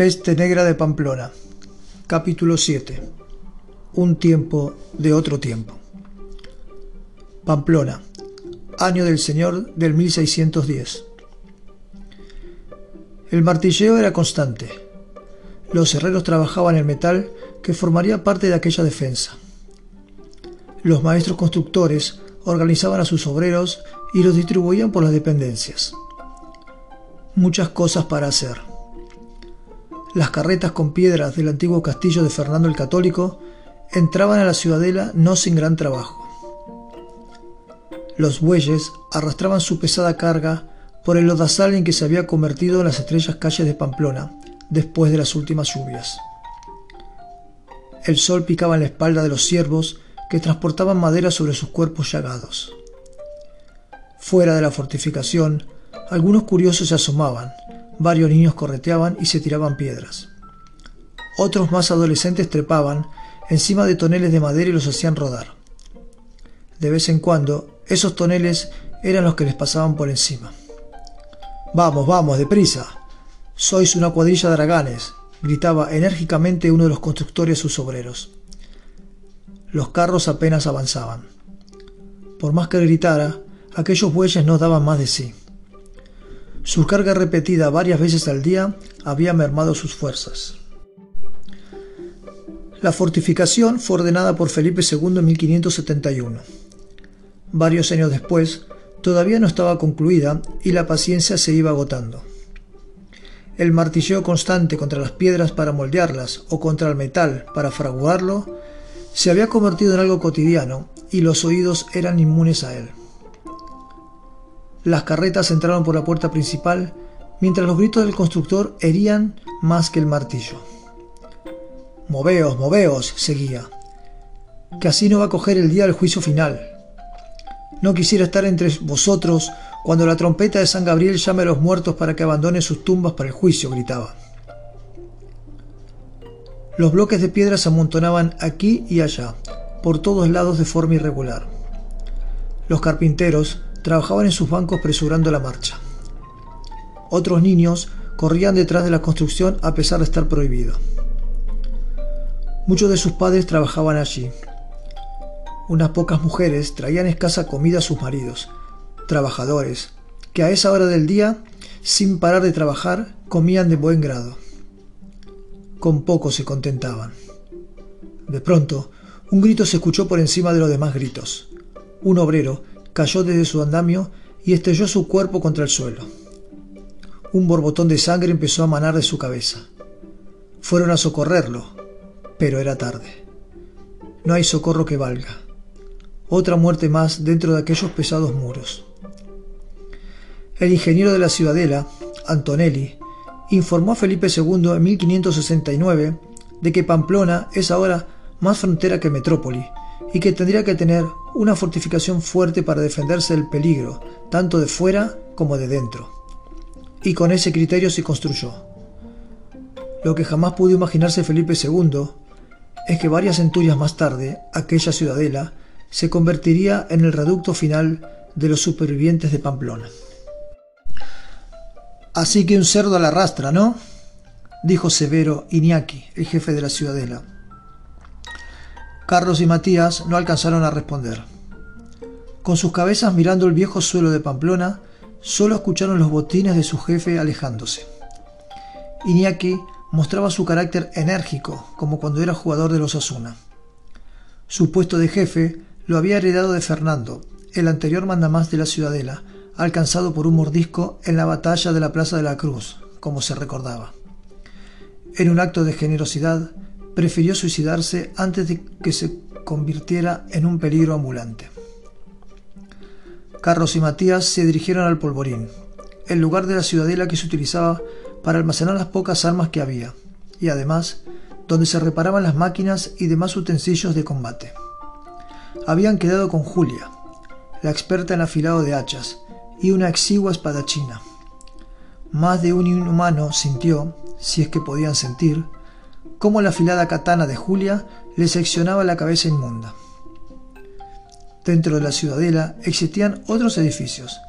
Peste Negra de Pamplona. Capítulo 7. Un tiempo de otro tiempo. Pamplona. Año del Señor del 1610. El martilleo era constante. Los herreros trabajaban el metal que formaría parte de aquella defensa. Los maestros constructores organizaban a sus obreros y los distribuían por las dependencias. Muchas cosas para hacer las carretas con piedras del antiguo castillo de Fernando el Católico entraban a la ciudadela no sin gran trabajo. Los bueyes arrastraban su pesada carga por el lodazal en que se había convertido en las estrellas calles de Pamplona después de las últimas lluvias. El sol picaba en la espalda de los siervos que transportaban madera sobre sus cuerpos llagados. Fuera de la fortificación, algunos curiosos se asomaban, varios niños correteaban y se tiraban piedras. Otros más adolescentes trepaban encima de toneles de madera y los hacían rodar. De vez en cuando, esos toneles eran los que les pasaban por encima. Vamos, vamos, deprisa. Sois una cuadrilla de araganes, gritaba enérgicamente uno de los constructores a sus obreros. Los carros apenas avanzaban. Por más que gritara, aquellos bueyes no daban más de sí. Su carga repetida varias veces al día había mermado sus fuerzas. La fortificación fue ordenada por Felipe II en 1571. Varios años después, todavía no estaba concluida y la paciencia se iba agotando. El martilleo constante contra las piedras para moldearlas o contra el metal para fraguarlo se había convertido en algo cotidiano y los oídos eran inmunes a él. Las carretas entraron por la puerta principal, mientras los gritos del constructor herían más que el martillo. Moveos, moveos, seguía. Que así no va a coger el día del juicio final. No quisiera estar entre vosotros cuando la trompeta de San Gabriel llame a los muertos para que abandonen sus tumbas para el juicio, gritaba. Los bloques de piedra se amontonaban aquí y allá, por todos lados de forma irregular. Los carpinteros, trabajaban en sus bancos presurando la marcha. Otros niños corrían detrás de la construcción a pesar de estar prohibido. Muchos de sus padres trabajaban allí. Unas pocas mujeres traían escasa comida a sus maridos, trabajadores, que a esa hora del día, sin parar de trabajar, comían de buen grado. Con poco se contentaban. De pronto, un grito se escuchó por encima de los demás gritos. Un obrero, cayó desde su andamio y estrelló su cuerpo contra el suelo. Un borbotón de sangre empezó a manar de su cabeza. Fueron a socorrerlo, pero era tarde. No hay socorro que valga. Otra muerte más dentro de aquellos pesados muros. El ingeniero de la ciudadela, Antonelli, informó a Felipe II en 1569 de que Pamplona es ahora más frontera que metrópoli y que tendría que tener una fortificación fuerte para defenderse del peligro, tanto de fuera como de dentro. Y con ese criterio se construyó. Lo que jamás pudo imaginarse Felipe II es que varias centurias más tarde, aquella ciudadela se convertiría en el reducto final de los supervivientes de Pamplona. Así que un cerdo a la rastra, ¿no? dijo Severo Iñaki, el jefe de la ciudadela. Carlos y Matías no alcanzaron a responder. Con sus cabezas mirando el viejo suelo de Pamplona, solo escucharon los botines de su jefe alejándose. Iñaki mostraba su carácter enérgico, como cuando era jugador de los Asuna. Su puesto de jefe lo había heredado de Fernando, el anterior mandamás de la ciudadela, alcanzado por un mordisco en la batalla de la Plaza de la Cruz, como se recordaba. En un acto de generosidad, prefirió suicidarse antes de que se convirtiera en un peligro ambulante. Carlos y Matías se dirigieron al polvorín, el lugar de la ciudadela que se utilizaba para almacenar las pocas armas que había, y además donde se reparaban las máquinas y demás utensilios de combate. Habían quedado con Julia, la experta en afilado de hachas, y una exigua espadachina. Más de un inhumano sintió, si es que podían sentir, cómo la afilada katana de Julia le seccionaba la cabeza inmunda. Dentro de la ciudadela existían otros edificios.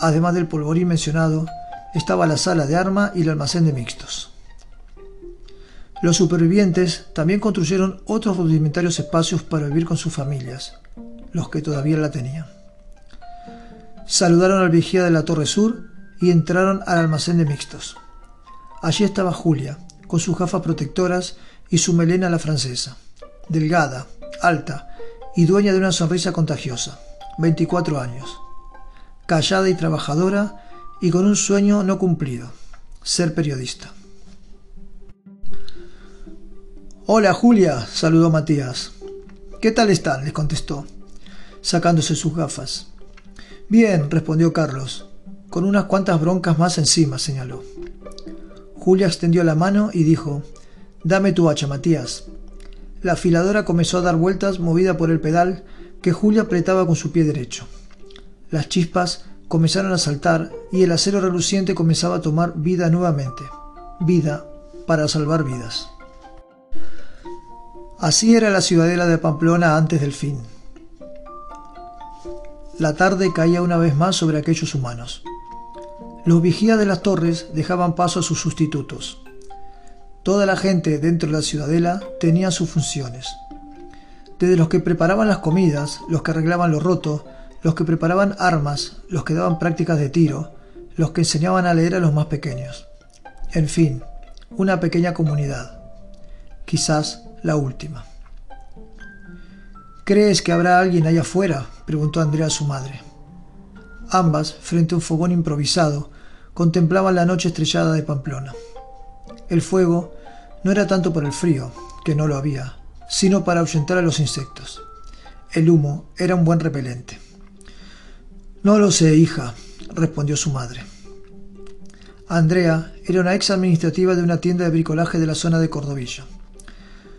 Además del polvorín mencionado, estaba la sala de arma y el almacén de mixtos. Los supervivientes también construyeron otros rudimentarios espacios para vivir con sus familias, los que todavía la tenían. Saludaron al vigía de la Torre Sur y entraron al almacén de mixtos. Allí estaba Julia, con sus gafas protectoras y su melena a la francesa, delgada, alta y dueña de una sonrisa contagiosa, 24 años, callada y trabajadora y con un sueño no cumplido, ser periodista. Hola Julia, saludó Matías. ¿Qué tal están? les contestó, sacándose sus gafas. Bien, respondió Carlos, con unas cuantas broncas más encima, señaló. Julia extendió la mano y dijo Dame tu hacha, Matías. La afiladora comenzó a dar vueltas movida por el pedal que Julia apretaba con su pie derecho. Las chispas comenzaron a saltar y el acero reluciente comenzaba a tomar vida nuevamente. Vida para salvar vidas. Así era la ciudadela de Pamplona antes del fin. La tarde caía una vez más sobre aquellos humanos. Los vigías de las torres dejaban paso a sus sustitutos. Toda la gente dentro de la ciudadela tenía sus funciones. Desde los que preparaban las comidas, los que arreglaban lo roto, los que preparaban armas, los que daban prácticas de tiro, los que enseñaban a leer a los más pequeños. En fin, una pequeña comunidad. Quizás la última. ¿Crees que habrá alguien allá afuera? preguntó Andrea a su madre. Ambas, frente a un fogón improvisado, contemplaban la noche estrellada de Pamplona. El fuego no era tanto por el frío, que no lo había, sino para ahuyentar a los insectos. El humo era un buen repelente. No lo sé, hija, respondió su madre. Andrea era una ex administrativa de una tienda de bricolaje de la zona de Cordovilla.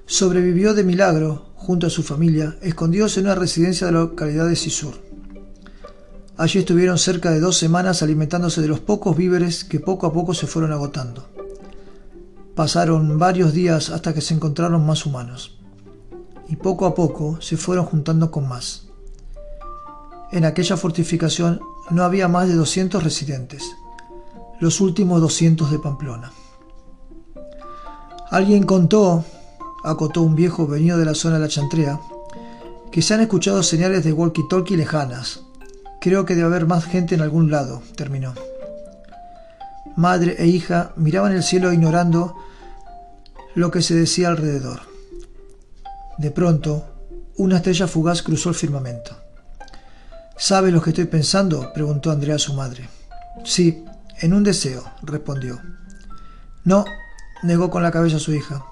Sobrevivió de milagro, junto a su familia, escondidos en una residencia de la localidad de Sisur. Allí estuvieron cerca de dos semanas alimentándose de los pocos víveres que poco a poco se fueron agotando. Pasaron varios días hasta que se encontraron más humanos. Y poco a poco se fueron juntando con más. En aquella fortificación no había más de 200 residentes, los últimos 200 de Pamplona. Alguien contó acotó un viejo venido de la zona de la chantrea, que se han escuchado señales de walkie-talkie lejanas. Creo que debe haber más gente en algún lado, terminó. Madre e hija miraban el cielo ignorando lo que se decía alrededor. De pronto, una estrella fugaz cruzó el firmamento. ¿Sabe lo que estoy pensando? preguntó Andrea a su madre. Sí, en un deseo, respondió. No, negó con la cabeza su hija.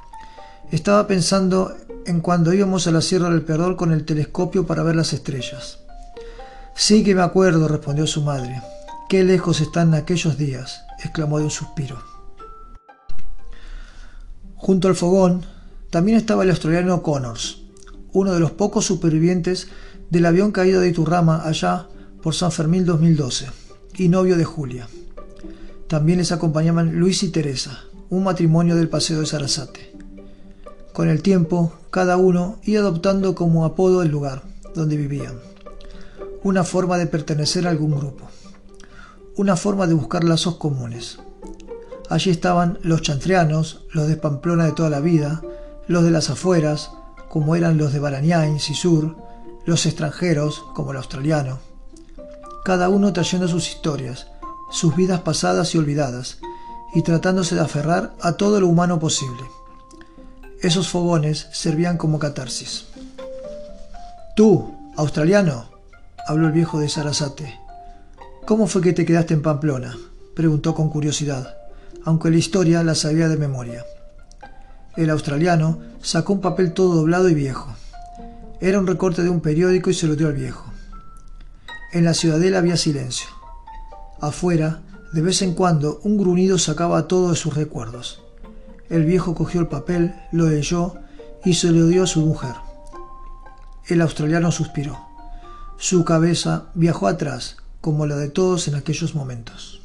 Estaba pensando en cuando íbamos a la Sierra del Perdón con el telescopio para ver las estrellas. Sí que me acuerdo, respondió su madre. Qué lejos están aquellos días, exclamó de un suspiro. Junto al fogón también estaba el australiano Connors, uno de los pocos supervivientes del avión caído de Iturrama allá por San Fermín 2012, y novio de Julia. También les acompañaban Luis y Teresa, un matrimonio del Paseo de Sarasate. Con el tiempo, cada uno iba adoptando como apodo el lugar donde vivían, una forma de pertenecer a algún grupo, una forma de buscar lazos comunes. Allí estaban los chantrianos, los de Pamplona de toda la vida, los de las afueras, como eran los de Barañáin, Sisur, los extranjeros, como el australiano. Cada uno trayendo sus historias, sus vidas pasadas y olvidadas, y tratándose de aferrar a todo lo humano posible. Esos fogones servían como catarsis. Tú, australiano, habló el viejo de Sarasate. ¿Cómo fue que te quedaste en Pamplona? preguntó con curiosidad, aunque la historia la sabía de memoria. El australiano sacó un papel todo doblado y viejo. Era un recorte de un periódico y se lo dio al viejo. En la ciudadela había silencio. Afuera, de vez en cuando, un gruñido sacaba todo de sus recuerdos. El viejo cogió el papel, lo leyó y se lo dio a su mujer. El australiano suspiró. Su cabeza viajó atrás, como la de todos en aquellos momentos.